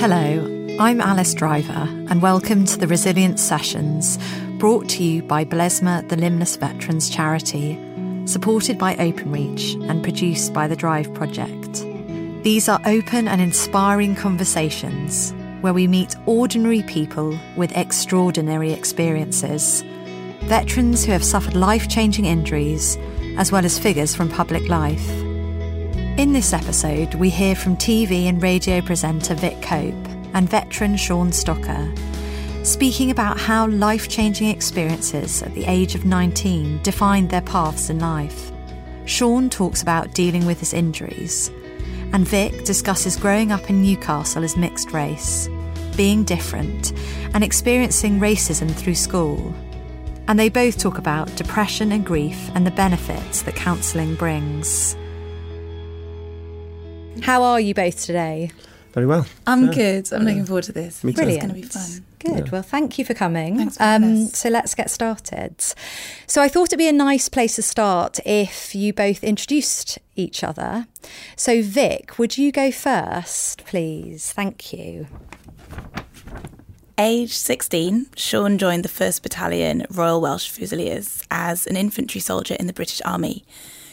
Hello, I'm Alice Driver, and welcome to the Resilience Sessions, brought to you by Blesma, the Limbless Veterans Charity, supported by Openreach and produced by the Drive Project. These are open and inspiring conversations where we meet ordinary people with extraordinary experiences, veterans who have suffered life changing injuries, as well as figures from public life. In this episode, we hear from TV and radio presenter Vick Hope and veteran Shaun Stocker, speaking about how life changing experiences at the age of 19 defined their paths in life. Shaun talks about dealing with his injuries, and Vick discusses growing up in Newcastle as mixed race, being different, and experiencing racism through school. And they both talk about depression and grief and the benefits that counselling brings. How are you both today? Very well. I'm Yeah. good. I'm looking forward to this. Me too. It's going to be fun. Good. Well, thank you for coming. Thanks for having um, us. so let's get started. So I thought it'd be a nice place to start if you both introduced each other. So Vick, would you go first, please? Thank you. Age 16, Shaun joined the 1st Battalion Royal Welsh Fusiliers as an infantry soldier in the British Army.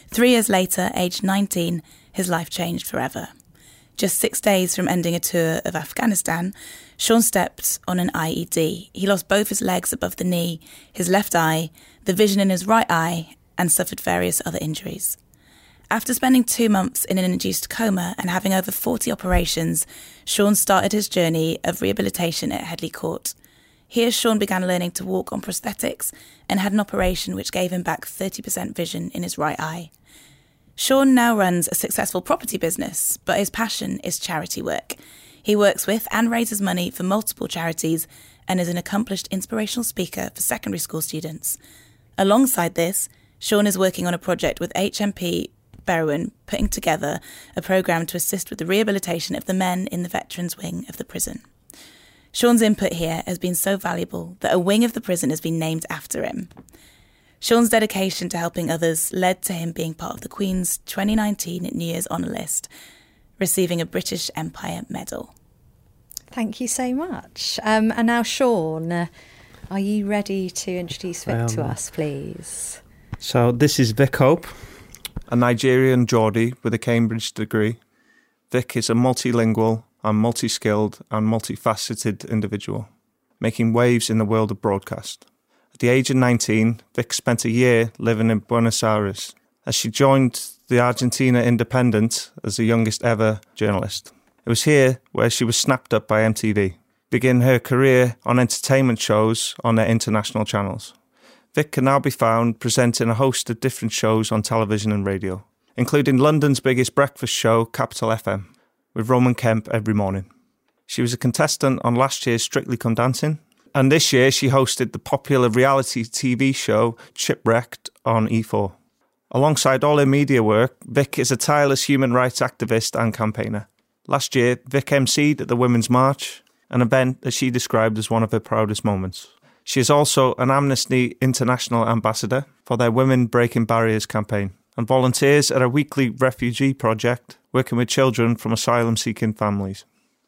Three years later, aged 19, his life changed forever. Just six days from ending a tour of Afghanistan, Shaun stepped on an IED. He lost both his legs above the knee, his left eye, the vision in his right eye, and suffered various other injuries. After spending two months in an induced coma and having over 40 operations, Shaun started his journey of rehabilitation at Headley Court. Here, Shaun began learning to walk on prosthetics and had an operation which gave him back 30% vision in his right eye. Shaun now runs a successful property business, but his passion is charity work. He works with and raises money for multiple charities and is an accomplished inspirational speaker for secondary school students. Alongside this, Shaun is working on a project with HMP Berwyn, putting together a programme to assist with the rehabilitation of the men in the veterans wing of the prison. Shaun's input here has been so valuable that a wing of the prison has been named after him. Shaun's dedication to helping others led to him being part of the Queen's 2019 New Year's Honour List, receiving a British Empire Medal. Thank you so much. Um, and now, Shaun, are you ready to introduce Vick to Um, us, please? So this is Vick Hope, a Nigerian Geordie with a Cambridge degree. Vick is a multilingual and multi-skilled and multifaceted individual, making waves in the world of broadcast. At the age of 19, Vick spent a year living in Buenos Aires as she joined the Argentina Independent as the youngest ever journalist. It was here where she was snapped up by MTV, begin her career on entertainment shows on their international channels. Vick can now be found presenting a host of different shows on television and radio, including London's biggest breakfast show, Capital FM, with Roman Kemp every morning. She was a contestant on last year's Strictly Come Dancing, and this year she hosted the popular reality TV show Shipwrecked on E4. Alongside all her media work, Vick is a tireless human rights activist and campaigner. Last year, Vick emceed at the Women's March, an event that she described as one of her proudest moments. She is also an Amnesty International ambassador for their Women Breaking Barriers campaign and volunteers at a weekly refugee project working with children from asylum seeking families.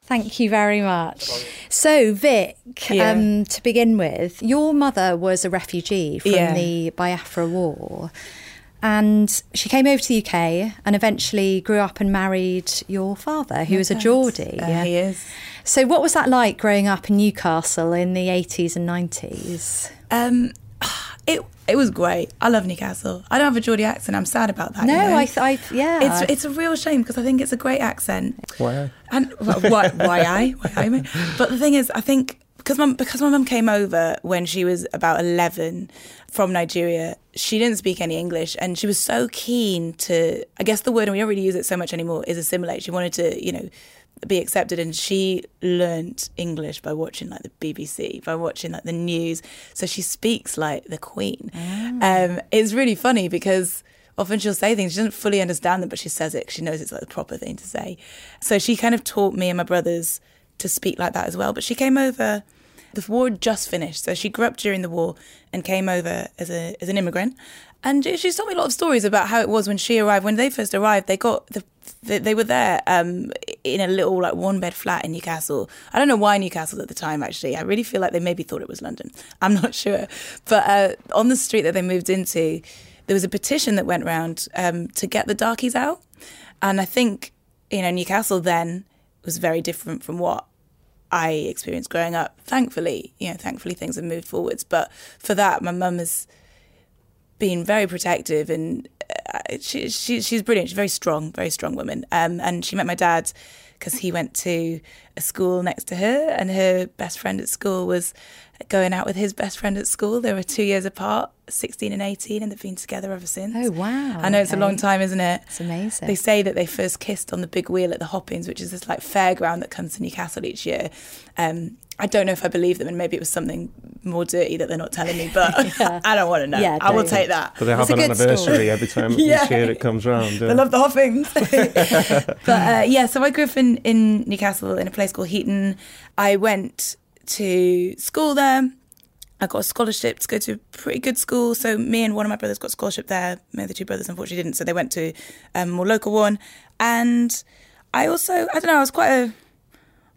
Thank you very much. So, Vick, Yeah. um, to begin with, your mother was a refugee from Yeah. the Biafra War. And she came over to the UK and eventually grew up and married your father, who was a Geordie. Uh, He is. So, what was that like growing up in Newcastle in the 80s and 90s? Um, it it was great. I love Newcastle. I don't have a Geordie accent. I'm sad about that. No, you know? I, th- I, yeah. It's it's a real shame because I think it's a great accent. Why? And well, why why I why I mean? But the thing is, I think because my because my mum came over when she was about eleven from Nigeria, she didn't speak any English, and she was so keen to. I guess the word and we don't really use it so much anymore is assimilate. She wanted to, you know. Be accepted, and she learnt English by watching like the BBC, by watching like the news. So she speaks like the Queen. Um, it's really funny because often she'll say things she doesn't fully understand them, but she says it. She knows it's like the proper thing to say. So she kind of taught me and my brothers to speak like that as well. But she came over. The war had just finished, so she grew up during the war and came over as a as an immigrant. And she- she's told me a lot of stories about how it was when she arrived. When they first arrived, they got the they, they were there um, in a little like one bed flat in Newcastle. I don't know why Newcastle at the time. Actually, I really feel like they maybe thought it was London. I'm not sure. But uh, on the street that they moved into, there was a petition that went round um, to get the darkies out. And I think you know Newcastle then was very different from what I experienced growing up. Thankfully, you know, thankfully things have moved forwards. But for that, my mum has been very protective and uh, she, she she's brilliant. She's a very strong, very strong woman. Um, and she met my dad because he went to a school next to her, and her best friend at school was going out with his best friend at school. They were two years apart, sixteen and eighteen, and they've been together ever since. Oh, wow. I know it's a long time, isn't it? It's amazing. They say that they first kissed on the big wheel at the Hoppings, which is this like fairground that comes to Newcastle each year. Um, I don't know if I believe them, and maybe it was something more dirty that they're not telling me, but Yeah. I don't want to know. Yeah, I will don't. take that. But they have a an good story. anniversary every time Yeah. each year it comes round. They love the Hoppings. but uh, yeah, so I grew up in, in Newcastle in a place called Heaton. I went to school there. I got a scholarship to go to a pretty good school. So me and one of my brothers got a scholarship there. My other two brothers unfortunately didn't, so they went to um, a more local one. And I also, I don't know, I was quite a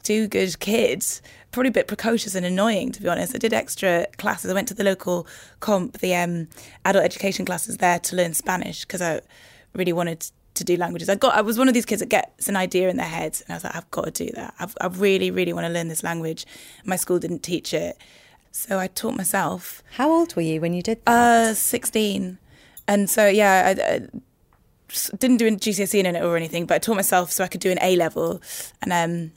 do good kids. probably a bit precocious and annoying to be honest. I did extra classes. I went to the local comp, the um, adult education classes there to learn Spanish because I really wanted to do languages. I got I was one of these kids that gets an idea in their head and I was like, I've got to do that. I've, I really, really want to learn this language. My school didn't teach it. So I taught myself How old were you when you did that? uh, 16. And so, yeah, I, I didn't do a GCSE in it or anything, but I taught myself so I could do an A level. And um,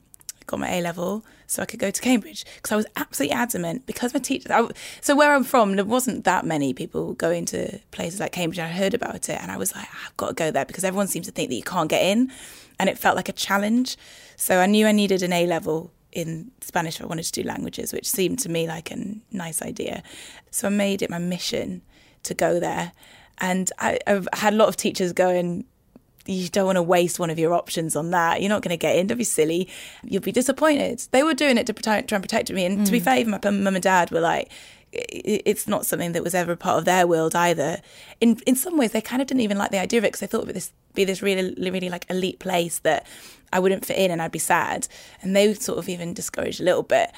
Got my A level so I could go to Cambridge because I was absolutely adamant because my teacher. I, so, where I'm from, there wasn't that many people going to places like Cambridge. I heard about it and I was like, I've got to go there because everyone seems to think that you can't get in. And it felt like a challenge. So, I knew I needed an A level in Spanish if I wanted to do languages, which seemed to me like a nice idea. So I made it my mission to go there. And I, I've had a lot of teachers going, you don't want to waste one of your options on that. You're not going to get in. Don't be silly. You'll be disappointed. They were doing it to protect, try and protect me. And to be mm. fair, even my mum and dad were like, it's not something that was ever a part of their world either. In in some ways, they kind of didn't even like the idea of it because they thought it would this be this really really like elite place that I wouldn't fit in and I'd be sad. And they sort of even discouraged a little bit.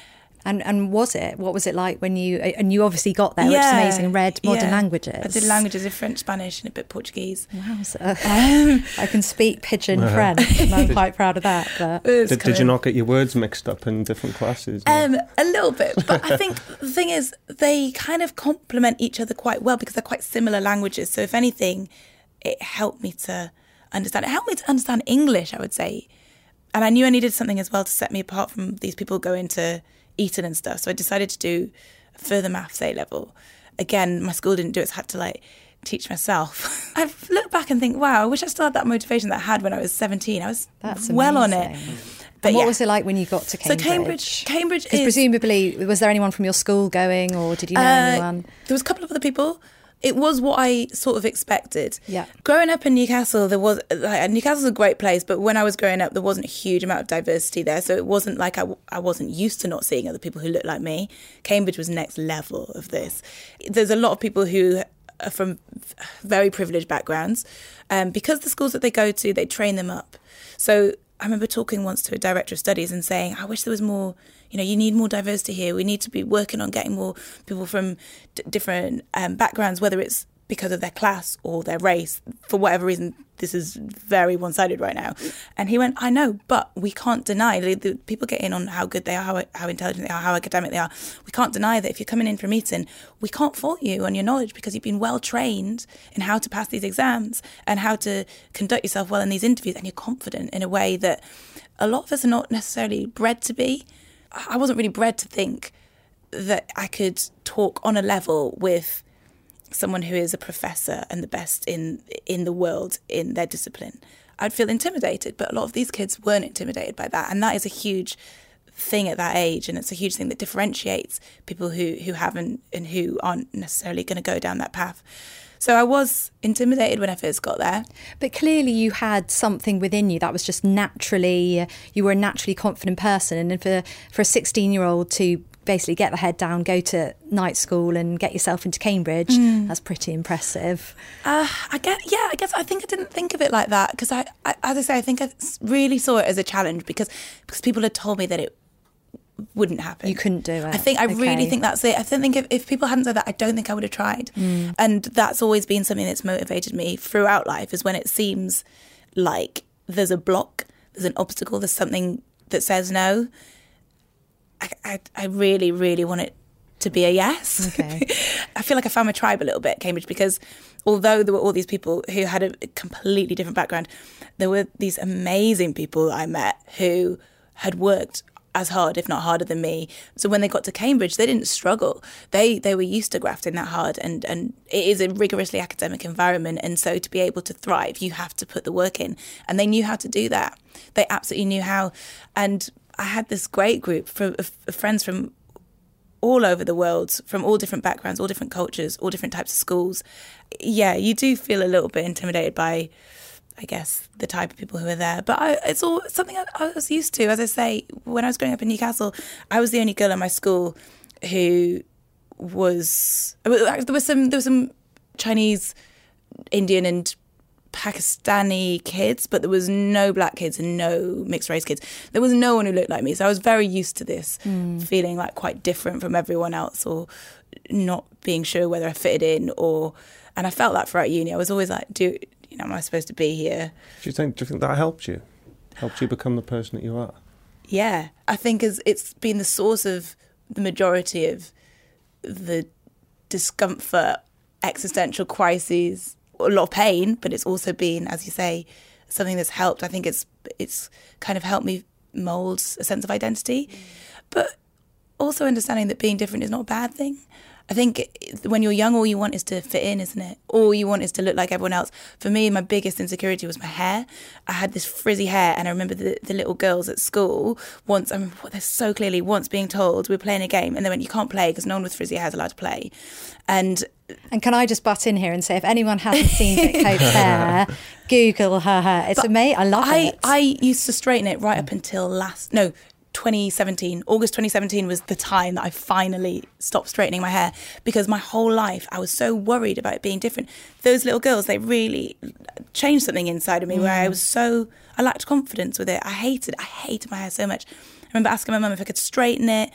And and was it? What was it like when you and you obviously got there, which is amazing. and Read modern yeah. languages. I did languages, of French, Spanish, and a bit Portuguese. Wowza. I can speak pidgin French, and I'm quite proud of that. But It was Did, kind did you not get your words mixed up in different classes? Um, a little bit, but I think the thing is they kind of complement each other quite well because they're quite similar languages. So if anything, it helped me to understand. It helped me to understand English, I would say, and I knew I needed something as well to set me apart from these people going to Eton and stuff. So I decided to do a further maths A level. Again, my school didn't do it, so I had to like teach myself. I look back and think, wow, I wish I still had that motivation that I had when I was 17. I was that's well on it. But and what yeah. was it like when you got to Cambridge? So Cambridge, Cambridge Because is presumably, was there anyone from your school going, or did you know Uh, anyone? There was a couple of other people. It was what I sort of expected. Yeah. Growing up in Newcastle, there was like, Newcastle's a great place, but when I was growing up, there wasn't a huge amount of diversity there. So it wasn't like I, I wasn't used to not seeing other people who looked like me. Cambridge was next level of this. There's a lot of people who are from very privileged backgrounds, um, because the schools that they go to, they train them up. So I remember talking once to a director of studies and saying, I wish there was more, you know, you need more diversity here. We need to be working on getting more people from d- different um, backgrounds, whether it's because of their class or their race. For whatever reason, this is very one sided right now. And he went, I know, but we can't deny the, the people get in on how good they are, how, how intelligent they are, how academic they are. We can't deny that if you're coming in for a meeting, we can't fault you on your knowledge because you've been well trained in how to pass these exams and how to conduct yourself well in these interviews. And you're confident in a way that a lot of us are not necessarily bred to be. I wasn't really bred to think that I could talk on a level with someone who is a professor and the best in in the world in their discipline. I'd feel intimidated, but a lot of these kids weren't intimidated by that, and that is a huge thing at that age, and it's a huge thing that differentiates people who who haven't and who aren't necessarily going to go down that path. So I was intimidated when I first got there. But clearly, you had something within you that was just naturally, you were a naturally confident person. And for, for a 16 year old to basically get the head down, go to night school, and get yourself into Cambridge. Mm. That's pretty impressive. Uh, I get, yeah, I guess I think I didn't think of it like that because I, I, as I say, I think I really saw it as a challenge because because people had told me that it wouldn't happen. You couldn't do it. I think I really think that's it. I don't think if, if people hadn't said that, I don't think I would have tried. Mm. And that's always been something that's motivated me throughout life is when it seems like there's a block, there's an obstacle, there's something that says no. I, I, I really, really want it to be a yes. Okay. I feel like I found my tribe a little bit at Cambridge because although there were all these people who had a completely different background, there were these amazing people I met who had worked as hard, if not harder than me. So when they got to Cambridge, they didn't struggle. They they were used to grafting that hard, and and it is a rigorously academic environment. And so to be able to thrive, you have to put the work in, and they knew how to do that. They absolutely knew how. And I had this great group of friends from all over the world from all different backgrounds, all different cultures, all different types of schools. Yeah, you do feel a little bit intimidated by, I guess, the type of people who are there. But I, it's all something I, I was used to. As I say, when I was growing up in Newcastle, I was the only girl in my school who was. There was some. There was some Chinese, Indian, and Pakistani kids, but there was no black kids and no mixed race kids. There was no one who looked like me. So I was very used to this hmm. feeling like quite different from everyone else or not being sure whether I fitted in or and I felt that throughout uni. I was always like, do you know, am I supposed to be here? Do you think? Do you think that helped you? Helped you become the person that you are? Yeah. I think as it's been the source of the majority of the discomfort, existential crises, a lot of pain, but it's also been, as you say, something that's helped. I think it's it's kind of helped me mold a sense of identity, mm. but also understanding that being different is not a bad thing. I think when you're young, all you want is to fit in, isn't it? All you want is to look like everyone else. For me, my biggest insecurity was my hair. I had this frizzy hair, and I remember the, the little girls at school once, I remember this so clearly, once being told we were playing a game, and they went, You can't play because no one with frizzy hair is allowed to play. And And can I just butt in here and say, if anyone hasn't seen Vick Hope's hair, Google her hair. It's amazing. I love I, it. I used to straighten it right up until last no 2017 August 2017 was the time that I finally stopped straightening my hair because my whole life I was so worried about it being different. Those little girls they really changed something inside of me where I was so I lacked confidence with it. I hated I hated my hair so much. I remember asking my mum if I could straighten it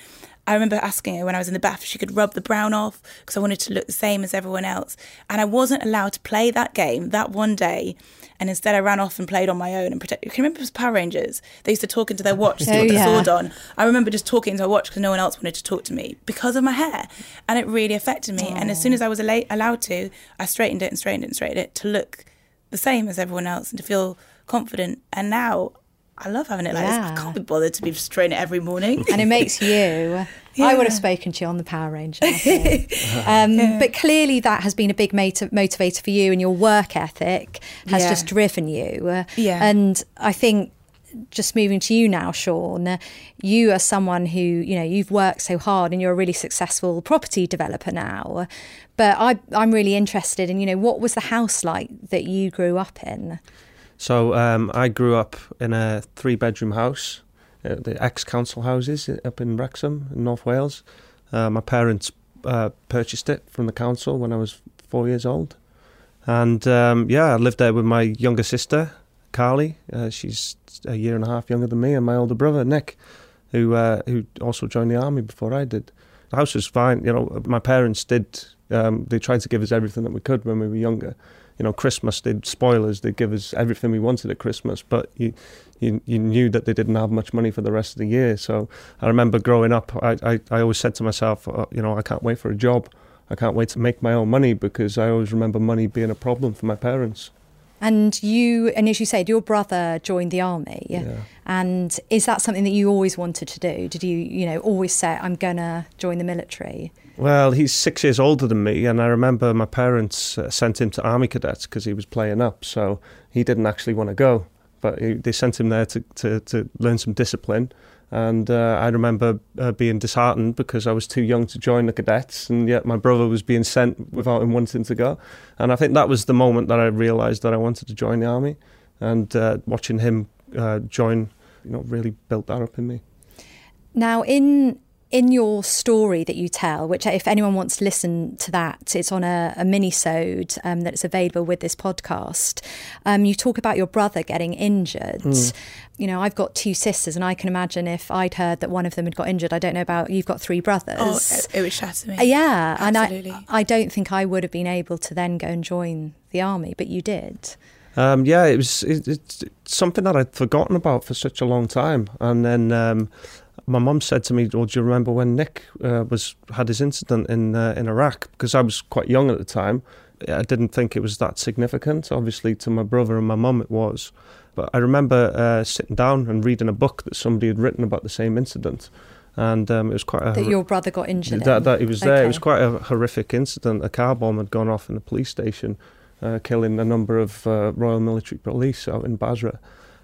I remember asking her when I was in the bath if she could rub the brown off because I wanted to look the same as everyone else. And I wasn't allowed to play that game that one day. And instead, I ran off and played on my own and protect. Can you remember it was Power Rangers? They used to talk into their watch to Oh, the yeah. sword on. I remember just talking into a watch because no one else wanted to talk to me because of my hair. And it really affected me. And as soon as I was ala- allowed to, I straightened it and straightened it and straightened it to look the same as everyone else and to feel confident. And now I love having it like this. I can't be bothered to be straightening it every morning. and it makes you. I would have spoken to you on the Power Ranger. Um, But clearly, that has been a big moti- motivator for you, and your work ethic has Yeah. just driven you. Yeah. And I think just moving to you now, Shaun, you are someone who, you know, you've worked so hard and you're a really successful property developer now. But I, I'm really interested in, you know, what was the house like that you grew up in? So um, I grew up in a three-bedroom house, uh, the ex-council houses up in Wrexham, in North Wales. Uh, my parents uh, purchased it from the council when I was four years old, and um, yeah, I lived there with my younger sister, Carly. Uh, she's a year and a half younger than me, and my older brother Nick, who uh, who also joined the army before I did. The house was fine. You know, my parents did. Um, they tried to give us everything that we could when we were younger you know, Christmas, they'd spoil us, they'd give us everything we wanted at Christmas, but you, you, you knew that they didn't have much money for the rest of the year. So I remember growing up, I, I, I always said to myself, uh, you know, I can't wait for a job. I can't wait to make my own money because I always remember money being a problem for my parents. And you, and as you said, your brother joined the army. Yeah. And is that something that you always wanted to do? Did you, you know, always say, I'm going to join the military? Well, he's six years older than me, and I remember my parents uh, sent him to army cadets because he was playing up, so he didn't actually want to go. But he, they sent him there to, to, to learn some discipline. And uh, I remember uh, being disheartened because I was too young to join the cadets, and yet my brother was being sent without him wanting to go. And I think that was the moment that I realised that I wanted to join the army. And uh, watching him uh, join, you know, really built that up in me. Now, in in your story that you tell, which if anyone wants to listen to that, it's on a, a mini-sode um, that's available with this podcast. Um, you talk about your brother getting injured. Mm. You know, I've got two sisters, and I can imagine if I'd heard that one of them had got injured. I don't know about you've got three brothers. Oh, it, it would shatter me. Uh, yeah, Absolutely. and I, I don't think I would have been able to then go and join the army, but you did. Um, yeah, it was it, it's something that I'd forgotten about for such a long time, and then um, my mum said to me, "Well, do you remember when Nick uh, was had his incident in uh, in Iraq?" Because I was quite young at the time. I didn't think it was that significant. Obviously, to my brother and my mum, it was. But I remember uh, sitting down and reading a book that somebody had written about the same incident, and um, it was quite a that your brother got injured. That, that he was there. Okay. It was quite a horrific incident. A car bomb had gone off in a police station, uh, killing a number of uh, Royal Military Police out in Basra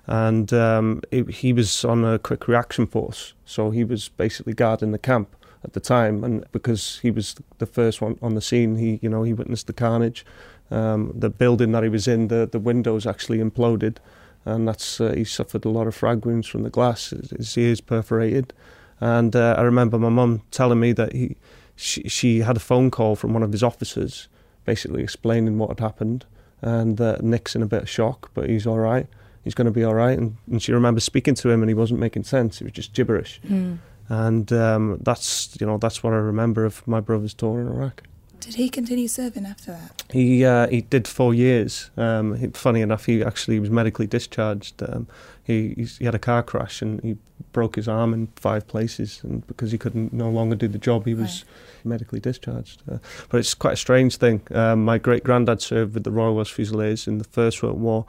and um, it, he was on a quick reaction force, so he was basically guarding the camp at the time, and because he was the first one on the scene, he you know he witnessed the carnage. Um, the building that he was in, the the windows actually imploded, and that's uh, he suffered a lot of frag wounds from the glass. His, ears perforated, and uh, I remember my mum telling me that he she, she had a phone call from one of his officers, basically explaining what had happened, and uh, Nick's in a bit of shock, but he's all right he's going to be all right. And, and she remembers speaking to him, and he wasn't making sense. It was just gibberish. Mm. And um, that's you know that's what I remember of my brother's tour in Iraq. Did he continue serving after that? He uh, he did four years. Um, he, funny enough, he actually was medically discharged. Um, he he had a car crash and he broke his arm in five places, and because he couldn't no longer do the job, he was right. medically discharged. Uh, but it's quite a strange thing. Um, my great granddad served with the Royal Welsh Fusiliers in the First World War,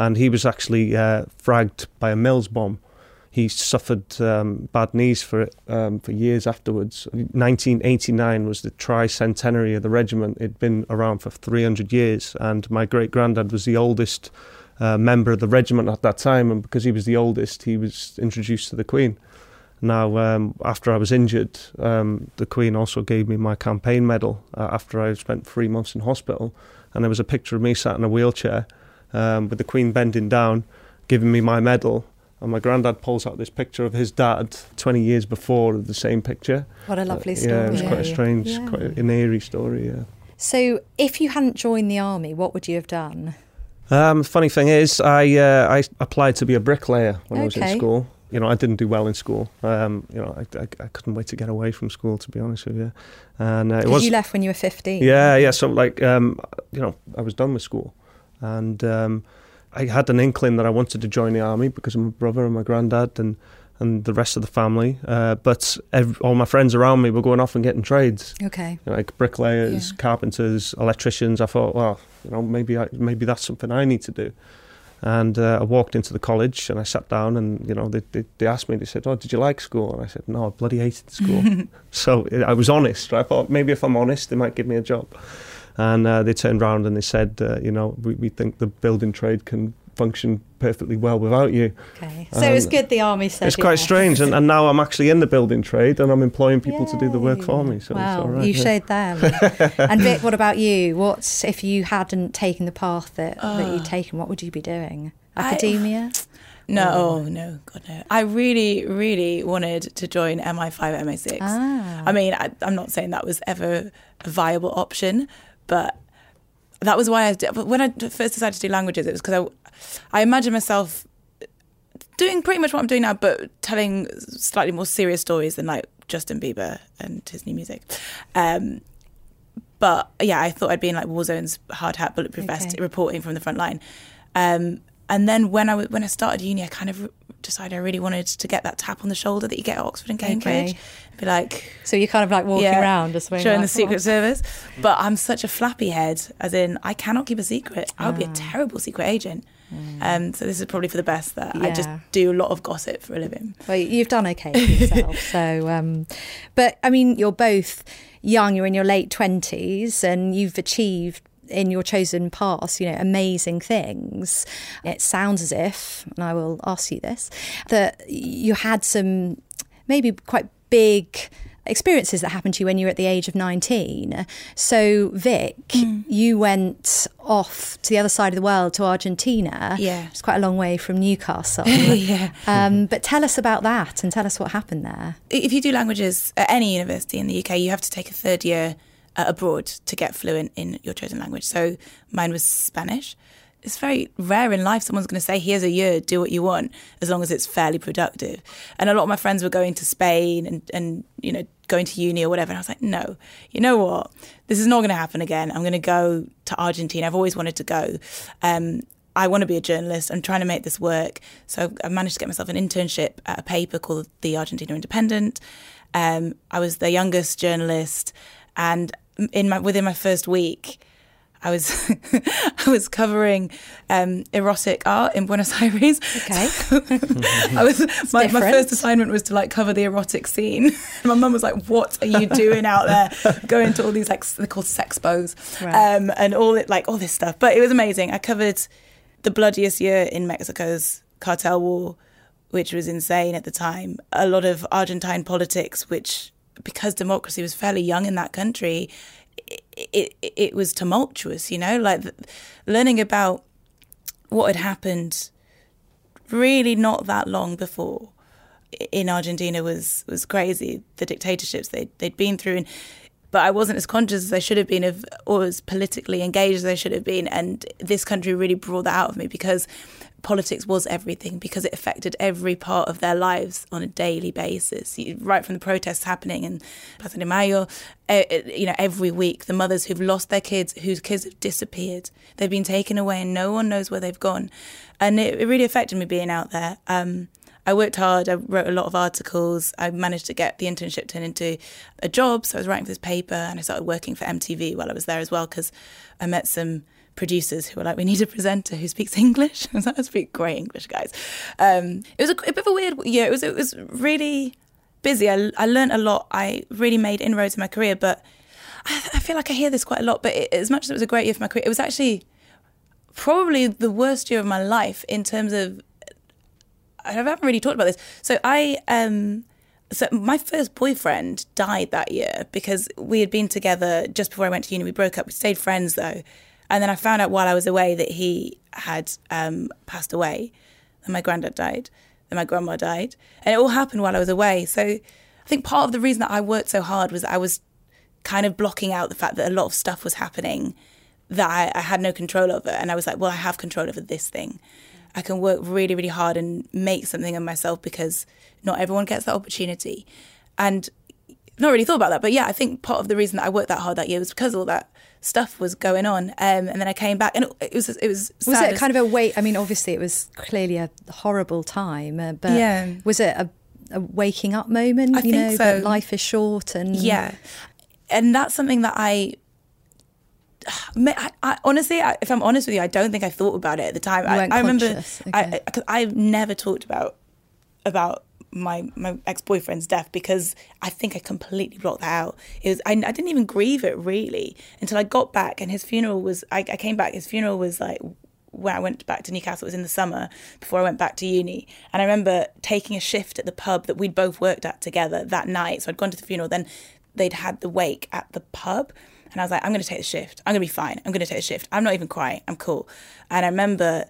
and he was actually uh, fragged by a Mills bomb. He suffered um, bad knees for um, for years afterwards. 1989 was the tricentenary of the regiment. It'd been around for 300 years, and my great granddad was the oldest uh, member of the regiment at that time. And because he was the oldest, he was introduced to the Queen. Now, um, after I was injured, um, the Queen also gave me my campaign medal uh, after I spent three months in hospital. And there was a picture of me sat in a wheelchair um, with the Queen bending down, giving me my medal. And my granddad pulls out this picture of his dad 20 years before of the same picture. What a lovely uh, story. Yeah, it was quite a strange, yeah. quite an eerie story, yeah. So, if you hadn't joined the army, what would you have done? Um, funny thing is, I uh, I applied to be a bricklayer when okay. I was in school. You know, I didn't do well in school. Um, you know, I, I, I, couldn't wait to get away from school, to be honest with you. And uh, it was you left when you were fifteen. Yeah, yeah. So like, um, you know, I was done with school and um, I had an inkling that I wanted to join the army because of my brother and my granddad and and the rest of the family. Uh, but every, all my friends around me were going off and getting trades. Okay. You know, like bricklayers, yeah. carpenters, electricians. I thought, well, you know, maybe I, maybe that's something I need to do. And uh, I walked into the college and I sat down and you know they, they, they asked me. They said, "Oh, did you like school?" And I said, "No, I bloody hated school." so I was honest. I thought maybe if I'm honest, they might give me a job. And uh, they turned around and they said, uh, you know, we, we think the building trade can function perfectly well without you. Okay. So um, it's good the army said It's quite yes. strange. And, and, now I'm actually in the building trade and I'm employing people Yay. to do the work for me. So wow, right, you yeah. showed them. and Vick, what about you? What's if you hadn't taken the path that, uh, that you'd taken, what would you be doing? Academia? I, no, oh, no, God no. I really, really wanted to join MI5, MI6. Ah. I mean, I, I'm not saying that was ever a viable option, but that was why I did, when I first decided to do languages, it was because I, I imagine myself doing pretty much what I'm doing now, but telling slightly more serious stories than like Justin Bieber and his new music. Um, but yeah, I thought I'd be in like war zones, hard hat, bulletproof okay. vest, reporting from the front line. Um, and then when I when I started uni, I kind of decided I really wanted to get that tap on the shoulder that you get at Oxford and Cambridge. Okay. Be like, so you're kind of like walking yeah, around, just showing like, the Secret on. Service. But I'm such a flappy head, as in I cannot keep a secret. I would be a ah. terrible secret agent. Mm. Um, so this is probably for the best that yeah. I just do a lot of gossip for a living. Well, you've done okay for yourself. so, um, but I mean, you're both young. You're in your late twenties, and you've achieved in your chosen path, you know, amazing things. It sounds as if, and I will ask you this, that you had some maybe quite big experiences that happened to you when you were at the age of 19. So, Vick, mm. you went off to the other side of the world to Argentina. Yeah. It's quite a long way from Newcastle. yeah. Um, but tell us about that and tell us what happened there. If you do languages at any university in the UK, you have to take a third year uh, abroad to get fluent in your chosen language. So mine was Spanish it's very rare in life someone's going to say here's a year do what you want as long as it's fairly productive and a lot of my friends were going to spain and, and you know going to uni or whatever and i was like no you know what this is not going to happen again i'm going to go to argentina i've always wanted to go um, I want to be a journalist. I'm trying to make this work. So I managed to get myself an internship at a paper called the Argentina Independent. Um, I was the youngest journalist, and in my within my first week, I was I was covering um, erotic art in Buenos Aires. Okay. I was my, my, first assignment was to like cover the erotic scene. my mum was like, "What are you doing out there? Going to all these like they're called sexpos right. um, and all it like all this stuff." But it was amazing. I covered the bloodiest year in Mexico's cartel war, which was insane at the time. A lot of Argentine politics, which because democracy was fairly young in that country it, it, it was tumultuous, you know, like learning about what had happened really not that long before in Argentina was was crazy. The dictatorships they they'd been through, and but I wasn't as conscious as I should have been of, or as politically engaged as I should have been. And this country really brought that out of me because politics was everything because it affected every part of their lives on a daily basis. Right from the protests happening in Plaza de Mayo, you know, every week, the mothers who've lost their kids, whose kids have disappeared, they've been taken away, and no one knows where they've gone. And it, it really affected me being out there. Um, I worked hard. I wrote a lot of articles. I managed to get the internship turned into a job. So I was writing for this paper, and I started working for MTV while I was there as well because I met some producers who were like, "We need a presenter who speaks English." I was like, "I speak great English, guys." Um, it was a, a, bit of a weird year. It was it was really busy. I I learned a lot. I really made inroads in my career, but I, I feel like I hear this quite a lot. But it, as much as it was a great year for my career, it was actually probably the worst year of my life in terms of. I haven't really talked about this. So I um so my first boyfriend died that year because we had been together just before I went to uni. We broke up. We stayed friends though, and then I found out while I was away that he had um, passed away, and my granddad died, and my grandma died, and it all happened while I was away. So I think part of the reason that I worked so hard was I was kind of blocking out the fact that a lot of stuff was happening that I, I had no control over, and I was like, well, I have control over this thing. I can work really, really hard and make something of myself because not everyone gets that opportunity. And not really thought about that, but yeah, I think part of the reason that I worked that hard that year was because all that stuff was going on. Um, and then I came back, and it, was it was. Was it kind of a wait? I mean, obviously, it was clearly a horrible time, uh, but yeah. was it a, a waking up moment? I you think know, so. that life is short, and yeah, and that's something that I I, I, honestly, I, if I'm honest with you, I don't think I thought about it at the time. I, I, remember okay. I, I've never talked about about my my ex boyfriend's death because I think I completely blocked that out. It was I, I didn't even grieve it really until I got back and his funeral was I, I came back. His funeral was like when I went back to Newcastle. It was in the summer before I went back to uni, and I remember taking a shift at the pub that we'd both worked at together that night. So I'd gone to the funeral, then they'd had the wake at the pub. And I was like, I'm going to take the shift. I'm going to be fine. I'm going to take the shift. I'm not even crying. I'm cool. And I remember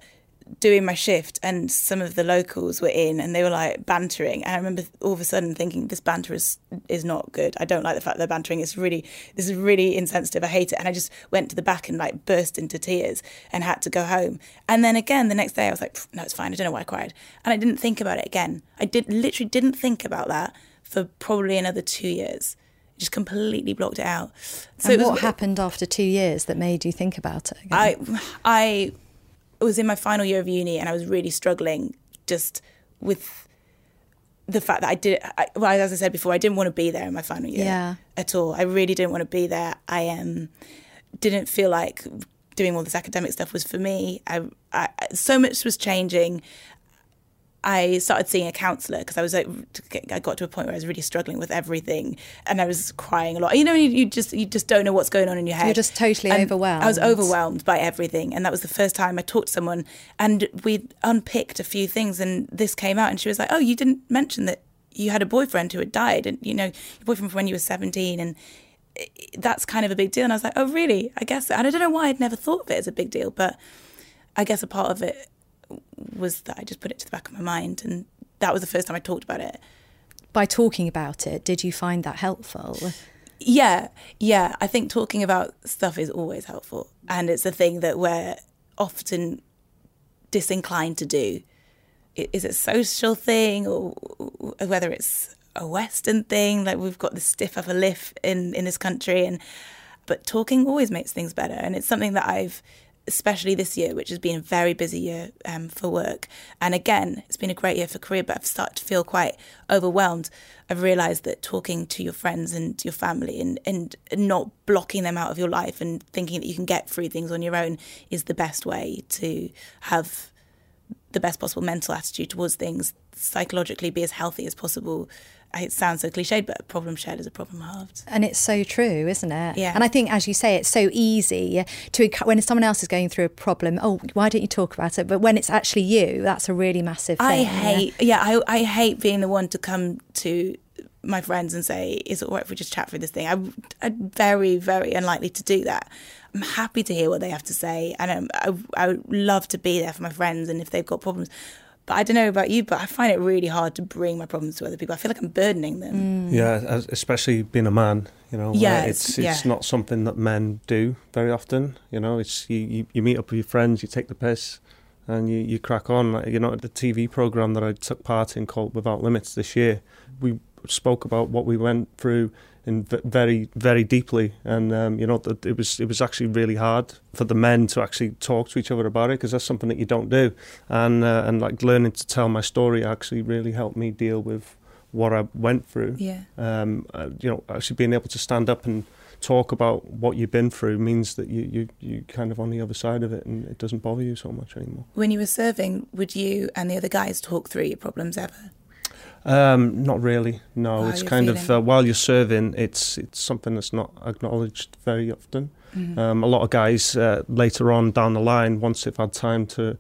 doing my shift and some of the locals were in and they were like bantering and I remember all of a sudden thinking this banter is is not good I don't like the fact they're bantering it's really this is really insensitive I hate it and I just went to the back and like burst into tears and had to go home and then again the next day I was like no it's fine I don't know why I cried and I didn't think about it again I did literally didn't think about that for probably another two years just completely blocked it out so and what was, happened after two years that made you think about it again? I I was in my final year of uni and I was really struggling just with the fact that I did, I, well, as I said before, I didn't want to be there in my final year yeah. at all. I really didn't want to be there. I um, didn't feel like doing all this academic stuff was for me. I, I, so much was changing. I started seeing a counsellor because I was like, I got to a point where I was really struggling with everything, and I was crying a lot. You know, you, you just you just don't know what's going on in your head. You're just totally and overwhelmed. I was overwhelmed by everything, and that was the first time I talked to someone, and we unpicked a few things, and this came out, and she was like, "Oh, you didn't mention that you had a boyfriend who had died, and you know your boyfriend from when you were seventeen, and that's kind of a big deal. And I was like, oh really? I guess. And I don't know why I'd never thought of it as a big deal, but I guess a part of it was that I just put it to the back of my mind, and that was the first time I talked about it. By talking about it, did you find that helpful? Yeah, yeah. I think talking about stuff is always helpful, and it's a thing that we're often disinclined to do. Is it a social thing, or whether it's a Western thing? Like we've got this stiff upper lip in in this country, and but talking always makes things better, and it's something that I've especially this year, which has been a very busy year um, for work. And again, it's been a great year for career, but I've started to feel quite overwhelmed. I've realised that talking to your friends and your family and, and not blocking them out of your life and thinking that you can get through things on your own is the best way to have the best possible mental attitude towards things, psychologically be as healthy as possible, it sounds so cliched, but a problem shared is a problem halved. And it's so true, isn't it? Yeah. And I think, as you say, it's so easy to, when someone else is going through a problem, oh, why don't you talk about it? But when it's actually you, that's a really massive thing. I hate, yeah, I, I hate being the one to come to my friends and say, is it all right if we just chat through this thing? I, I'm very, very unlikely to do that. I'm happy to hear what they have to say. And I, I would love to be there for my friends and if they've got problems. But I don't know about you, but I find it really hard to bring my problems to other people. I feel like I'm burdening them. Mm. Yeah, especially being a man. You know, yeah, it's it's yeah. not something that men do very often. You know, it's you, you, you meet up with your friends, you take the piss, and you, you crack on. You know, at the TV program that I took part in called Without Limits this year, we spoke about what we went through in very very deeply. And um, you know that it was it was actually really hard for the men to actually talk to each other about it because that's something that you don't do. And uh, and like learning to tell my story actually really helped me deal with what I went through. Yeah. Um, uh, you know actually being able to stand up and talk about what you've been through means that you you you kind of on the other side of it and it doesn't bother you so much anymore. When you were serving would you and the other guys talk through your problems ever um, not really. No, it's kind feeling? of uh, while you're serving, it's it's something that's not acknowledged very often. Mm-hmm. Um, a lot of guys uh, later on down the line, once they've had time to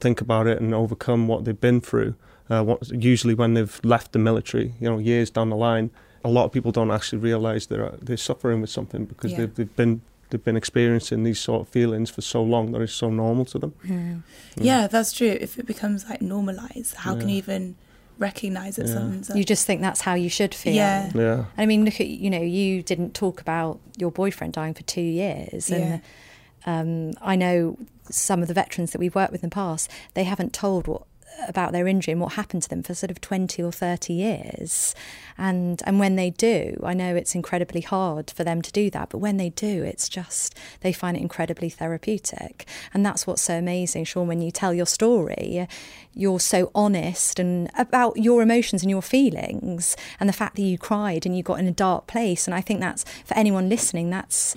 think about it and overcome what they've been through, uh, what, usually when they've left the military, you know, years down the line, a lot of people don't actually realise they're they're suffering with something because yeah. they've, they've been they've been experiencing these sort of feelings for so long that it's so normal to them. Yeah, mm. yeah that's true. If it becomes like normalised, how yeah. can you even recognize that yeah. something's You just think that's how you should feel. Yeah. Yeah. I mean, look at you know, you didn't talk about your boyfriend dying for two years, and yeah. um, I know some of the veterans that we've worked with in the past, they haven't told what about their injury and what happened to them for sort of 20 or 30 years. And and when they do, I know it's incredibly hard for them to do that, but when they do, it's just they find it incredibly therapeutic. And that's what's so amazing, Shaun, when you tell your story, you're so honest and about your emotions and your feelings and the fact that you cried and you got in a dark place. And I think that's for anyone listening, that's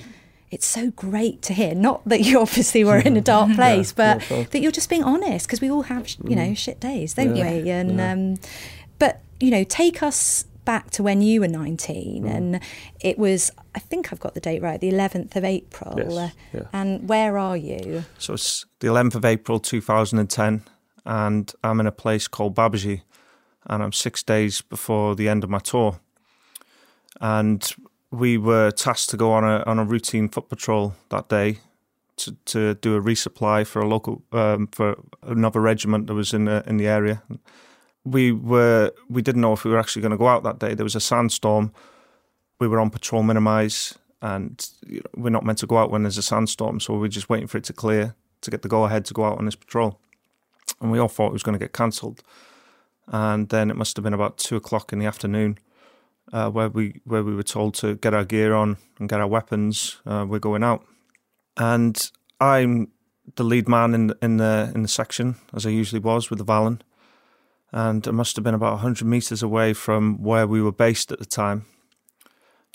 it's so great to hear. Not that you obviously were in a dark place, yeah, but yeah, that you're just being honest because we all have, you know, mm. shit days, don't yeah. we? And um, but you know, take us back to when you were 19 mm. and it was i think i've got the date right the 11th of april yes, uh, yeah. and where are you so it's the 11th of april 2010 and i'm in a place called babaji and i'm six days before the end of my tour and we were tasked to go on a on a routine foot patrol that day to, to do a resupply for a local um, for another regiment that was in the, in the area. We were we didn't know if we were actually going to go out that day. There was a sandstorm. We were on patrol minimise, and we're not meant to go out when there's a sandstorm, so we we're just waiting for it to clear to get the go ahead to go out on this patrol. And we all thought it was going to get cancelled. And then it must have been about two o'clock in the afternoon uh, where we where we were told to get our gear on and get our weapons. Uh, we're going out, and I'm the lead man in the, in the in the section as I usually was with the Vallon, and it must have been about hundred meters away from where we were based at the time.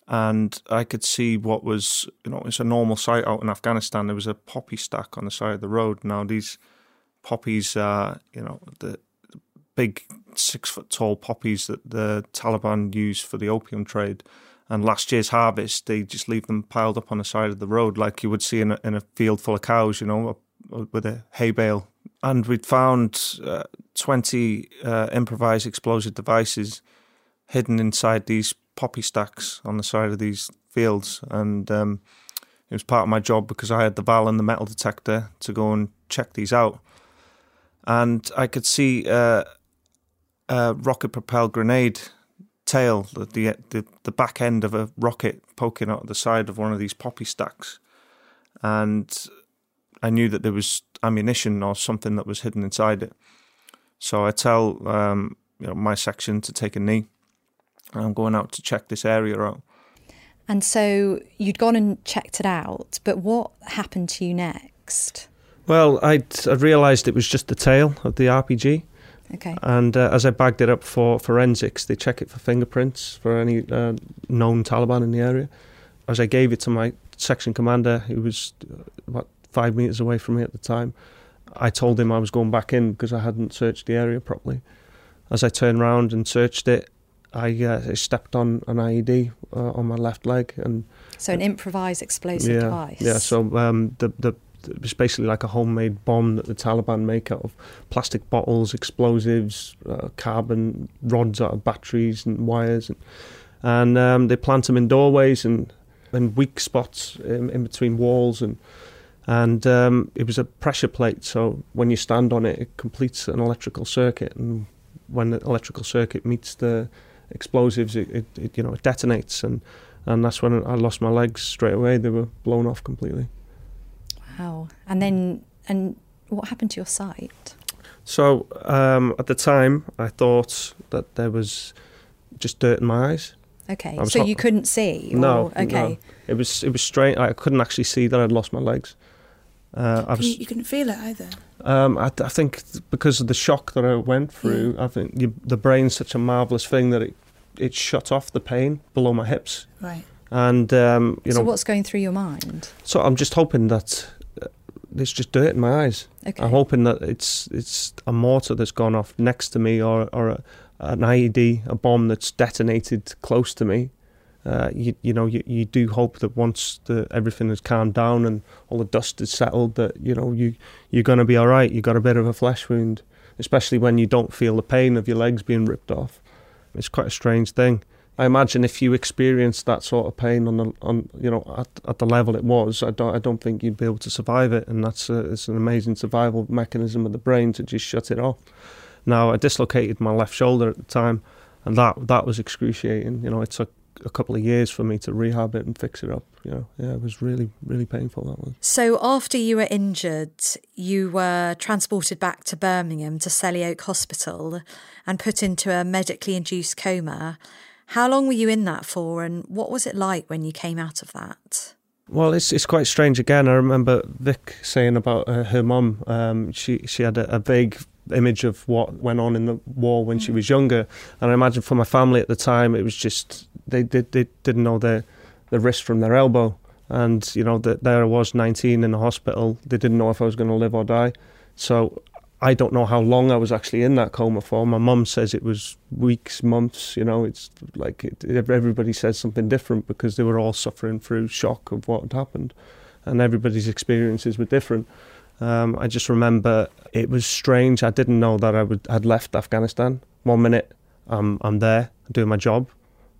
And I could see what was, you know, it's a normal sight out in Afghanistan. There was a poppy stack on the side of the road. Now these poppies, uh, you know, the big six foot tall poppies that the Taliban use for the opium trade. And last year's harvest, they just leave them piled up on the side of the road, like you would see in a, in a field full of cows, you know, with a hay bale. And we'd found uh, 20 uh, improvised explosive devices hidden inside these poppy stacks on the side of these fields, and um, it was part of my job because I had the VAL and the metal detector to go and check these out. And I could see uh, a rocket propelled grenade tail, the, the the back end of a rocket poking out of the side of one of these poppy stacks, and I knew that there was ammunition or something that was hidden inside it. So I tell um, you know my section to take a knee, and I'm going out to check this area out. And so you'd gone and checked it out, but what happened to you next? Well, I'd, I'd realised it was just the tail of the RPG. Okay. And uh, as I bagged it up for forensics, they check it for fingerprints for any uh, known Taliban in the area. As I gave it to my section commander, who was uh, about five metres away from me at the time, I told him I was going back in because I hadn't searched the area properly. As I turned round and searched it, I, uh, I stepped on an IED uh, on my left leg, and so an improvised explosive yeah, device. Yeah, so um, the the it was basically like a homemade bomb that the Taliban make out of plastic bottles, explosives, uh, carbon rods out of batteries and wires, and, and um, they plant them in doorways and and weak spots in, in between walls and and um, it was a pressure plate. So when you stand on it, it completes an electrical circuit, and when the electrical circuit meets the explosives, it, it, it you know it detonates, and and that's when I lost my legs straight away. They were blown off completely. Wow. And then, and what happened to your sight? So um, at the time, I thought that there was just dirt in my eyes. Okay, so you couldn't see? No. Or, okay. No. It was it was strange. I couldn't actually see that I'd lost my legs. Uh, I was, you, you, couldn't feel it either. Um, I, I, think because of the shock that I went through, yeah. I think you, the brain's such a marvelous thing that it it shut off the pain below my hips. Right. And um, you so know, So what's going through your mind? So I'm just hoping that there's just dirt in my eyes. Okay. I'm hoping that it's it's a mortar that's gone off next to me or or a, an IED, a bomb that's detonated close to me. Uh, you you know you, you do hope that once the everything has calmed down and all the dust is settled that you know you you're going to be all right. You got a bit of a flesh wound, especially when you don't feel the pain of your legs being ripped off. It's quite a strange thing. I imagine if you experienced that sort of pain on the on you know at, at the level it was, I don't I don't think you'd be able to survive it, and that's a, it's an amazing survival mechanism of the brain to just shut it off. Now I dislocated my left shoulder at the time, and that that was excruciating. You know, it took a couple of years for me to rehab it and fix it up. You know, yeah, it was really really painful that one. So after you were injured, you were transported back to Birmingham to Selly Oak Hospital and put into a medically induced coma. How long were you in that for, and what was it like when you came out of that? Well, it's it's quite strange. Again, I remember Vick saying about uh, her mum. Um, she she had a, a, vague image of what went on in the war when mm. she was younger, and I imagine for my family at the time, it was just they did they, they didn't know their the wrist from their elbow, and you know that there I was, 19 in the hospital. They didn't know if I was going to live or die. So I don't know how long I was actually in that coma for. My mum says it was weeks, months. You know, it's like it, everybody says something different because they were all suffering through shock of what had happened, and everybody's experiences were different. Um, I just remember it was strange. I didn't know that I would had left Afghanistan. One minute I'm I'm there doing my job,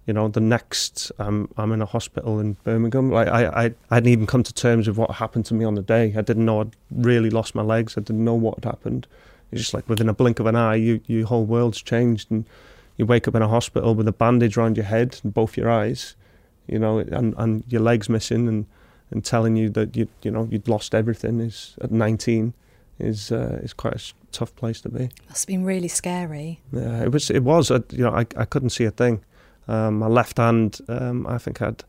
you know, the next I'm I'm in a hospital in Birmingham. Like I, I I hadn't even come to terms with what happened to me on the day. I didn't know I'd really lost my legs. I didn't know what had happened. It's just like within a blink of an eye, you your whole world's changed, and you wake up in a hospital with a bandage around your head and both your eyes, you know, and and your legs missing, and and telling you that you you know you'd lost everything is at 19 is uh, is quite a tough place to be. Must have been really scary. Yeah, it was. It was. I, you know, I I couldn't see a thing. Um, my left hand, um, I think, I had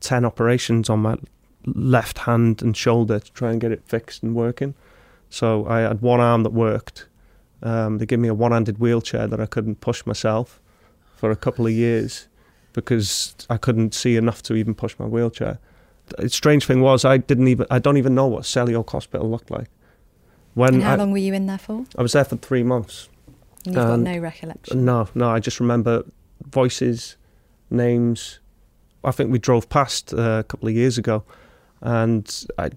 10 operations on my left hand and shoulder to try and get it fixed and working. So I had one arm that worked. Um, they gave me a one handed wheelchair that I couldn't push myself for a couple of years because I couldn't see enough to even push my wheelchair. The strange thing was I didn't even I don't even know what Selly Oak Hospital looked like. When and how I, long were you in there for? I was there for three months. And you've got no recollection. No, no. I just remember voices, names. I think we drove past uh, a couple of years ago, and I,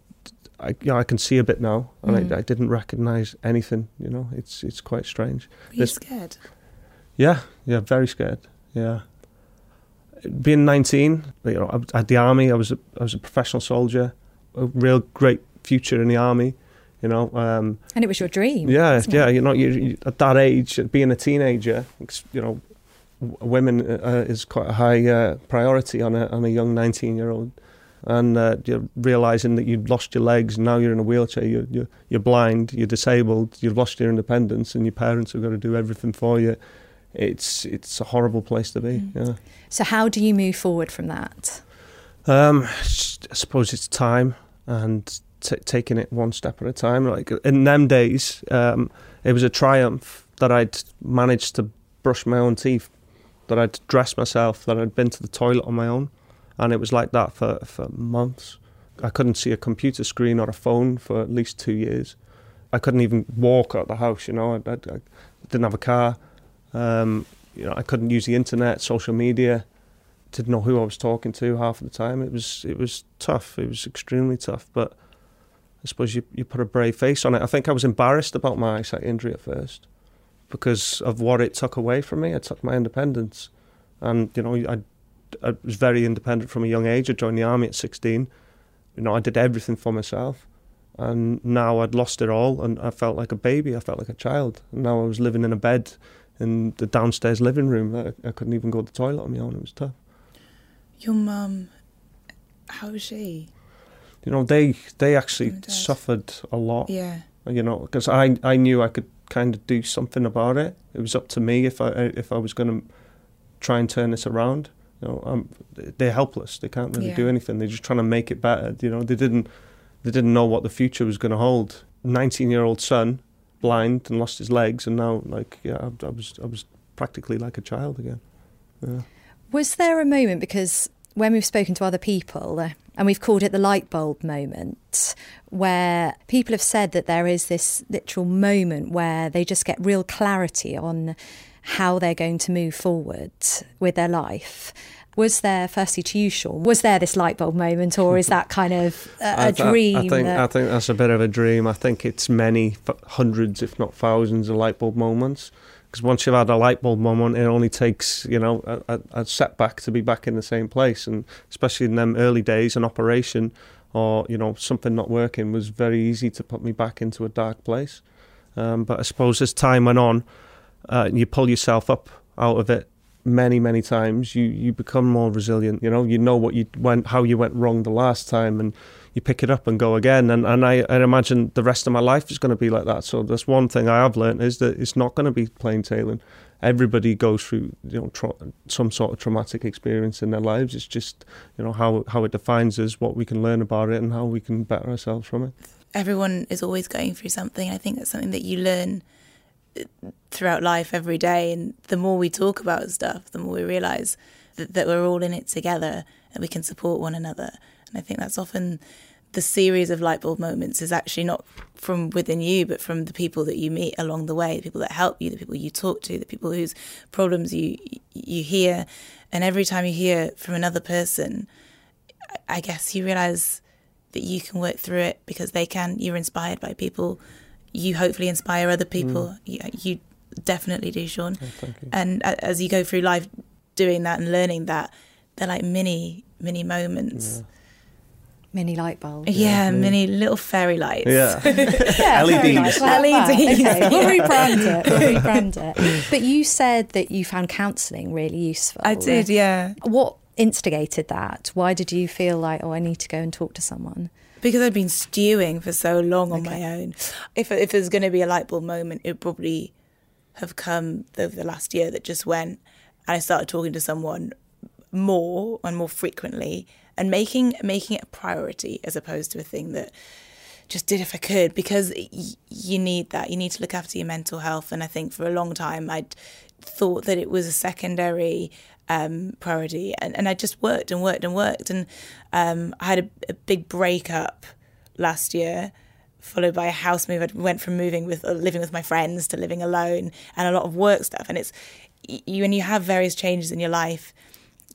I, you know, I can see a bit now, and mm. I, I, didn't recognise anything. You know, it's it's quite strange. Were you scared? Yeah, yeah, very scared. Yeah. Being 19, you know, at the army, I was a, I was a professional soldier, a real great future in the army. You know, um, and it was your dream. Yeah, yeah. You know, you, you, at that age, being a teenager, you know, women uh, is quite a high uh, priority on a on a young 19 year old and uh, you're realizing that you've lost your legs and now you're in a wheelchair you're, you're, you're blind you're disabled you've lost your independence and your parents have got to do everything for you. It's it's a horrible place to be mm. yeah. So how do you move forward from that? Um, I suppose it's time and t- taking it one step at a time. Like in them days um, it was a triumph that I'd managed to brush my own teeth that I'd dressed myself that I'd been to the toilet on my own and it was like that for, for months. I couldn't see a computer screen or a phone for at least two years. I couldn't even walk out the house. You know, I, I, I didn't have a car. Um, you know, I couldn't use the internet, social media. Didn't know who I was talking to half of the time. It was it was tough. It was extremely tough. But I suppose you you put a brave face on it. I think I was embarrassed about my eyesight injury at first because of what it took away from me. It took my independence, and you know I I was very independent from a young age. I joined the army at 16. You know, I did everything for myself. And now I'd lost it all and I felt like a baby. I felt like a child. And now I was living in a bed in the downstairs living room. I, I couldn't even go to the toilet on my own. It was tough. Your mum, how is she? You know, they they actually suffered a lot. Yeah. You know, because I I knew I could kind of do something about it. It was up to me if I if I was going to try and turn this around you know, um, they're helpless. They can't really yeah. do anything. They're just trying to make it better. You know, they didn't they didn't know what the future was going to hold. Nineteen year old son, blind and lost his legs, and now like yeah, I, I was I was practically like a child again. Yeah. Was there a moment because when we've spoken to other people, uh, and we've called it the light bulb moment, where people have said that there is this literal moment where they just get real clarity on how they're going to move forward with their life. Was there, firstly to you, Shaun, was there this light bulb moment, or is that kind of a, a dream? I think, that... I think that's a bit of a dream. I think it's many hundreds, if not thousands, of light bulb moments. Because once you've had a light bulb moment, it only takes you know a, a setback to be back in the same place. And especially in them early days, an operation or you know something not working was very easy to put me back into a dark place. Um, but I suppose as time went on, uh, you pull yourself up out of it many many times you you become more resilient you know you know what you went how you went wrong the last time and you pick it up and go again. And and I, I imagine the rest of my life is going to be like that. So that's one thing I have learned is that it's not going to be plain sailing. Everybody goes through you know tra- some sort of traumatic experience in their lives. It's just you know how how it defines us what we can learn about it and how we can better ourselves from it. Everyone is always going through something. I think that's something that you learn uh, throughout life every day. And the more we talk about stuff, the more we realize that, that we're all in it together and we can support one another. And I think that's often the series of light bulb moments is actually not from within you, but from the people that you meet along the way, the people that help you, the people you talk to, the people whose problems you you hear. And every time you hear from another person, I guess you realize that you can work through it because they can. You're inspired by people you hopefully inspire other people. Mm. You, you, definitely do, Shaun. Oh, and as you go through life doing that and learning that, they're like mini, mini moments. Yeah. Mini light bulbs. Yeah, yeah, mini mm. little fairy lights. Yeah. yeah LEDs. LEDs. Okay, we'll rebrand it. We'll rebrand it. But you said that you found counselling really useful. I did, yeah. What instigated that? Why did you feel like, oh, I need to go and talk to someone? because I'd been stewing for so long on okay. my own. If if there's going to be a light bulb moment, it probably have come over the last year that just went, and I started talking to someone more and more frequently, and making making it a priority as opposed to a thing that just did if I could because y- you need that. You need to look after your mental health, and I think for a long time I'd thought that it was a secondary um, priority. And, and I just worked and worked and worked. And um, I had a, a, big breakup last year, followed by a house move. I went from moving with uh, living with my friends to living alone, and a lot of work stuff. And it's you when you have various changes in your life,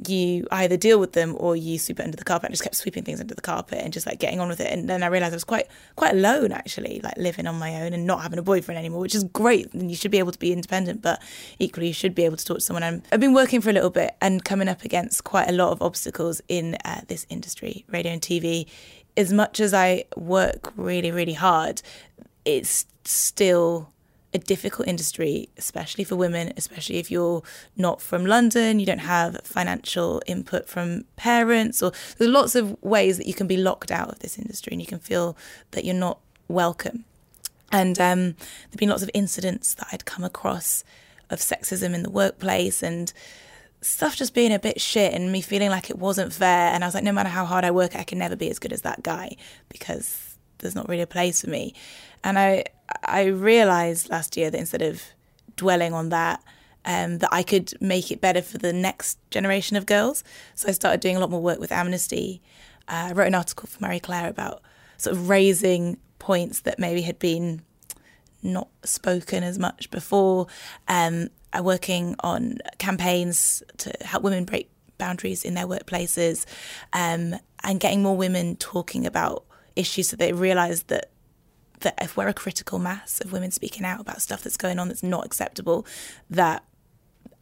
you either deal with them or you sweep it under the carpet. I just kept sweeping things under the carpet and just like getting on with it. And then I realized I was quite quite alone actually, like living on my own and not having a boyfriend anymore, which is great. And you should be able to be independent, but equally you should be able to talk to someone. I've been working for a little bit and coming up against quite a lot of obstacles in uh, this industry, radio and TV. As much as I work really really hard, it's still a difficult industry, especially for women, especially if you're not from London, you don't have financial input from parents, or there's lots of ways that you can be locked out of this industry and you can feel that you're not welcome. And um, there've been lots of incidents that I'd come across of sexism in the workplace and stuff just being a bit shit and me feeling like it wasn't fair. And I was like, no matter how hard I work, I can never be as good as that guy because there's not really a place for me. And I I realized last year that instead of dwelling on that, um, that I could make it better for the next generation of girls. So I started doing a lot more work with Amnesty. Uh, I wrote an article for Marie Claire about sort of raising points that maybe had been not spoken as much before. Um, I'm working on campaigns to help women break boundaries in their workplaces um, and getting more women talking about issues so they realise that that if we're a critical mass of women speaking out about stuff that's going on that's not acceptable, that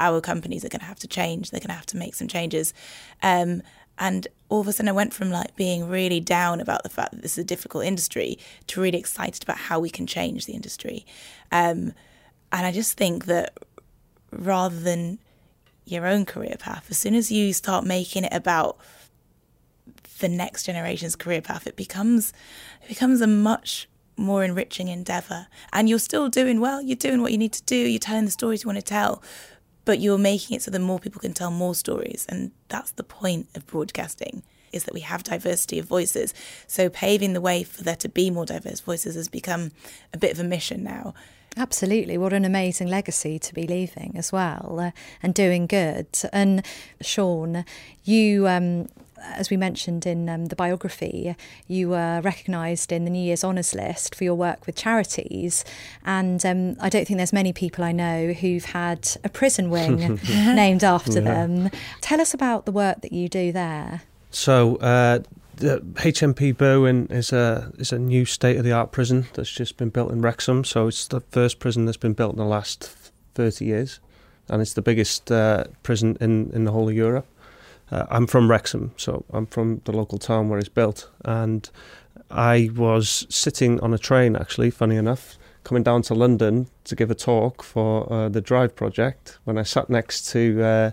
our companies are going to have to change. They're going to have to make some changes. Um, and all of a sudden, I went from like being really down about the fact that this is a difficult industry to really excited about how we can change the industry. Um, and I just think that rather than your own career path, as soon as you start making it about the next generation's career path, it becomes it becomes a much more enriching endeavor. And you're still doing well, you're doing what you need to do, you're telling the stories you want to tell, but you're making it so that more people can tell more stories. And that's the point of broadcasting is that we have diversity of voices. So paving the way for there to be more diverse voices has become a bit of a mission now. Absolutely. What an amazing legacy to be leaving as well uh, and doing good. And Shaun, you um, as we mentioned in um, the biography, you were recognised in the New Year's Honours List for your work with charities. And um, I don't think there's many people I know who've had a prison wing named after yeah. them. Tell us about the work that you do there. So, uh, the HMP Berwyn is a is a new state of the art prison that's just been built in Wrexham. So it's the first prison that's been built in the last thirty years, and it's the biggest uh, prison in in the whole of Europe. Uh, I'm from Wrexham, so I'm from the local town where it's built. And I was sitting on a train, actually, funny enough, coming down to London to give a talk for uh, the Drive project when I sat next to uh,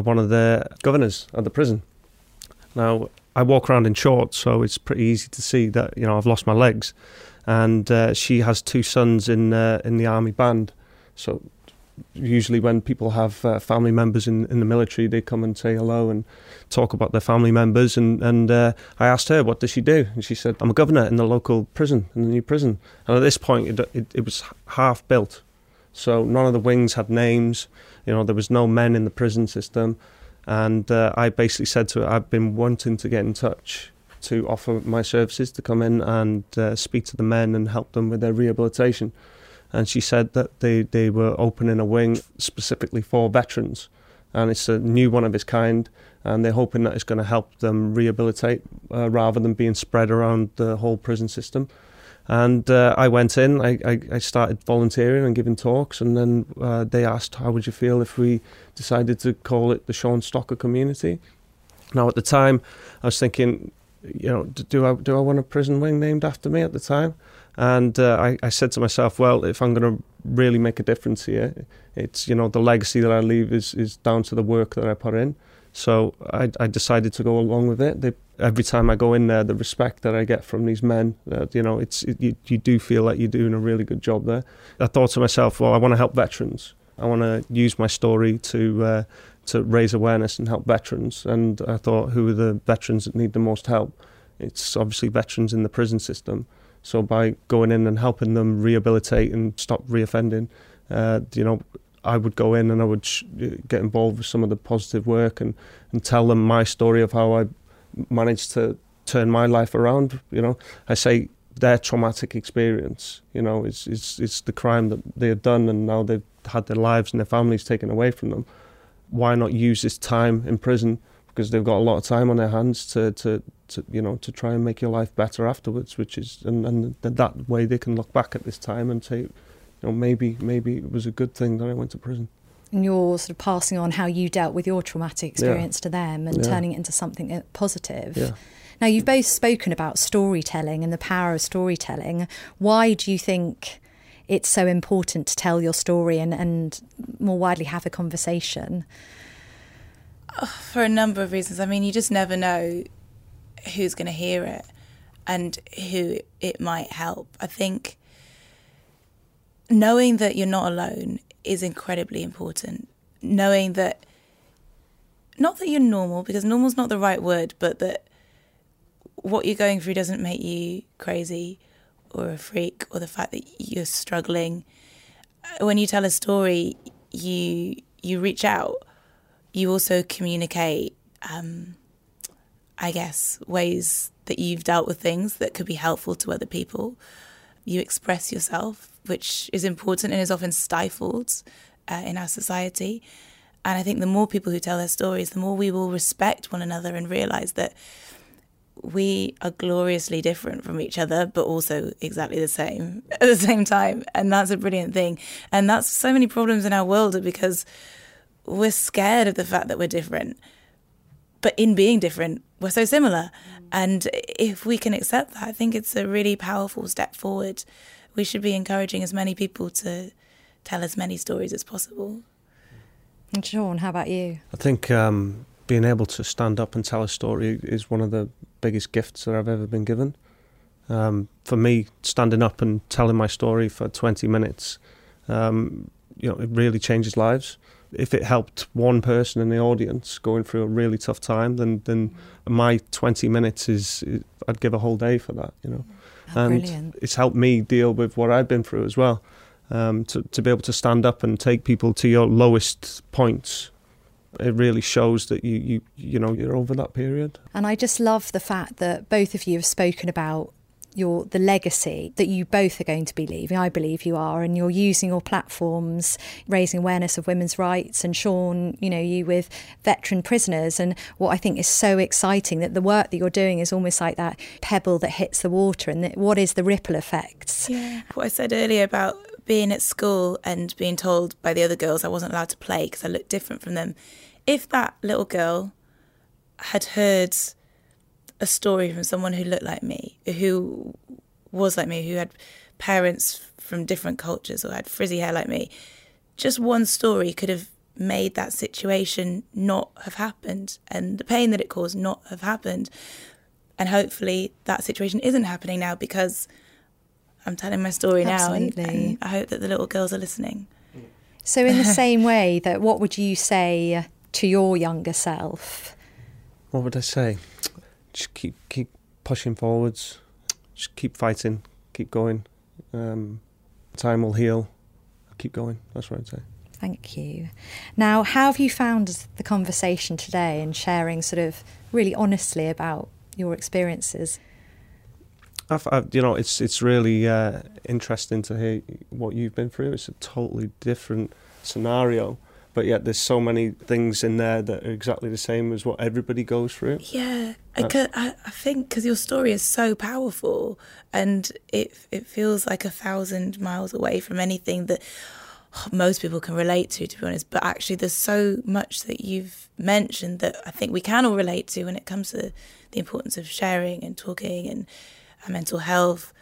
one of the governors at the prison. Now, I walk around in shorts, so it's pretty easy to see that you know I've lost my legs. And uh, she has two sons in uh, in the army band, so usually when people have uh, family members in, in the military, they come and say hello and talk about their family members. And, and uh, I asked her, what does she do? And she said, I'm a governor in the local prison, in the new prison. And at this point, it, it, it was half built. So none of the wings had names. You know, there was no men in the prison system. And uh, I basically said to her, I've been wanting to get in touch to offer my services to come in and uh, speak to the men and help them with their rehabilitation and she said that they, they were opening a wing specifically for veterans, and it's a new one of its kind, and they're hoping that it's going to help them rehabilitate uh, rather than being spread around the whole prison system. And uh, I went in, I, I, I, started volunteering and giving talks, and then uh, they asked, How would you feel if we decided to call it the Shaun Stocker Community? Now, at the time, I was thinking, you know, do I, do I want a prison wing named after me at the time? And uh, I, I said to myself, well, if I'm going to really make a difference here, it's you know the legacy that I leave is is down to the work that I put in. So I, I decided to go along with it. They, every time I go in there, the respect that I get from these men, uh, you know, it's it, you, you do feel like you're doing a really good job there. I thought to myself, well, I want to help veterans. I want to use my story to uh, to raise awareness and help veterans. And I thought, who are the veterans that need the most help? It's obviously veterans in the prison system. So by going in and helping them rehabilitate and stop reoffending, uh, you know, I would go in and I would sh- get involved with some of the positive work and, and tell them my story of how I managed to turn my life around. You know, I say their traumatic experience, you know, is is it's the crime that they had done and now they've had their lives and their families taken away from them. why not use this time in prison because they've got a lot of time on their hands to, to, to you know to try and make your life better afterwards which is and, and that way they can look back at this time and say you know maybe maybe it was a good thing that I went to prison and you're sort of passing on how you dealt with your traumatic experience yeah. to them and yeah. turning it into something uh, positive yeah. now you've both spoken about storytelling and the power of storytelling why do you think it's so important to tell your story and, and more widely have a conversation for a number of reasons. I mean, you just never know who's going to hear it and who it might help. I think knowing that you're not alone is incredibly important. Knowing that, not that you're normal, because normal's not the right word, but that what you're going through doesn't make you crazy or a freak, or the fact that you're struggling. When you tell a story, you you reach out you also communicate, um, I guess, ways that you've dealt with things that could be helpful to other people. You express yourself, which is important and is often stifled uh, in our society. And I think the more people who tell their stories, the more we will respect one another and realize that we are gloriously different from each other, but also exactly the same at the same time. And that's a brilliant thing. And that's so many problems in our world because we're scared of the fact that we're different. But in being different, we're so similar. And if we can accept that, I think it's a really powerful step forward. We should be encouraging as many people to tell as many stories as possible. And Shaun, how about you? I think um, being able to stand up and tell a story is one of the biggest gifts that I've ever been given. Um, for me, standing up and telling my story for 20 minutes, um, you know, it really changes lives if it helped one person in the audience going through a really tough time, then then my 20 minutes is, is I'd give a whole day for that, you know. Oh, and brilliant. it's helped me deal with what I've been through as well. Um, to to be able to stand up and take people to your lowest points it really shows that you, you you know you're over that period. And I just love the fact that both of you have spoken about your the legacy that you both are going to be leaving. I believe you are, and you're using your platforms, raising awareness of women's rights. And Shaun, you know, you with veteran prisoners, and what I think is so exciting that the work that you're doing is almost like that pebble that hits the water, and that, what is the ripple effects? Yeah, what I said earlier about being at school and being told by the other girls I wasn't allowed to play because I looked different from them. If that little girl had heard a story from someone who looked like me, who was like me, who had parents from different cultures or had frizzy hair like me, just one story could have made that situation not have happened and the pain that it caused not have happened. And hopefully that situation isn't happening now because I'm telling my story Absolutely. now and, and I hope that the little girls are listening. So in the same way that what would you say to your younger self? What would I say? Just keep keep pushing forwards, just keep fighting, keep going. Um, time will heal. Keep going. That's what I'd say. Thank you. Now, how have you found the conversation today and sharing sort of really honestly about your experiences? I've, I've, you know, it's it's really uh, interesting to hear what you've been through. It's a totally different scenario, but yet there's so many things in there that are exactly the same as what everybody goes through. Yeah, I, I, I think because your story is so powerful and it it feels like a thousand miles away from anything that most people can relate to, to be honest. But actually, there's so much that you've mentioned that I think we can all relate to when it comes to the importance of sharing and talking and uh, mental health.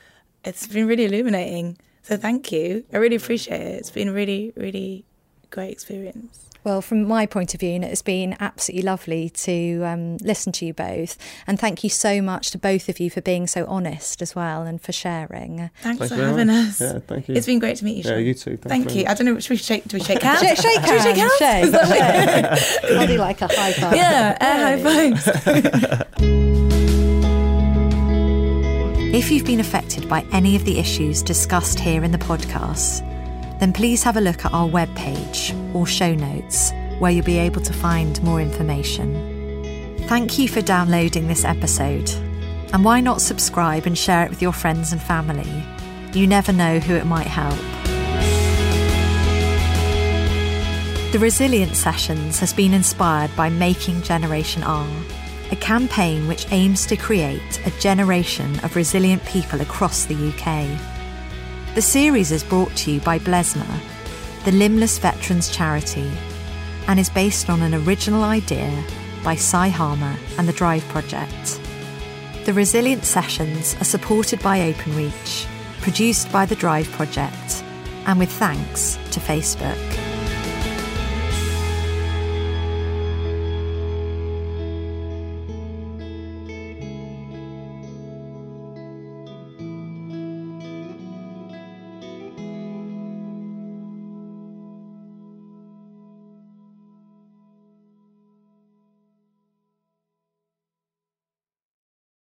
It's been really illuminating. So thank you. I really appreciate it. It's been really, really great experience. Well, from my point of view, and it's been absolutely lovely to um, listen to you both. And thank you so much to both of you for being so honest as well and for sharing. Thanks, Thanks for having much. us. Yeah, thank you. It's been great to meet you, Shaun. Yeah, you too. Thanks thank you. I don't know, should we shake, do we shake hands? shake, shake hands. Should we shake hands? Shake. shake. I'll do like a high five. Yeah, air high fives. if you've been affected by any of the issues discussed here in the podcast, then please have a look at our webpage or show notes where you'll be able to find more information. Thank you for downloading this episode. And why not subscribe and share it with your friends and family? You never know who it might help. The Resilience Sessions has been inspired by Making Generation R, a campaign which aims to create a generation of resilient people across the UK. The series is brought to you by Blesma, the Limbless Veterans Charity, and is based on an original idea by Cy Harmer and the Drive Project. The Resilient Sessions are supported by Openreach, produced by the Drive Project, and with thanks to Facebook.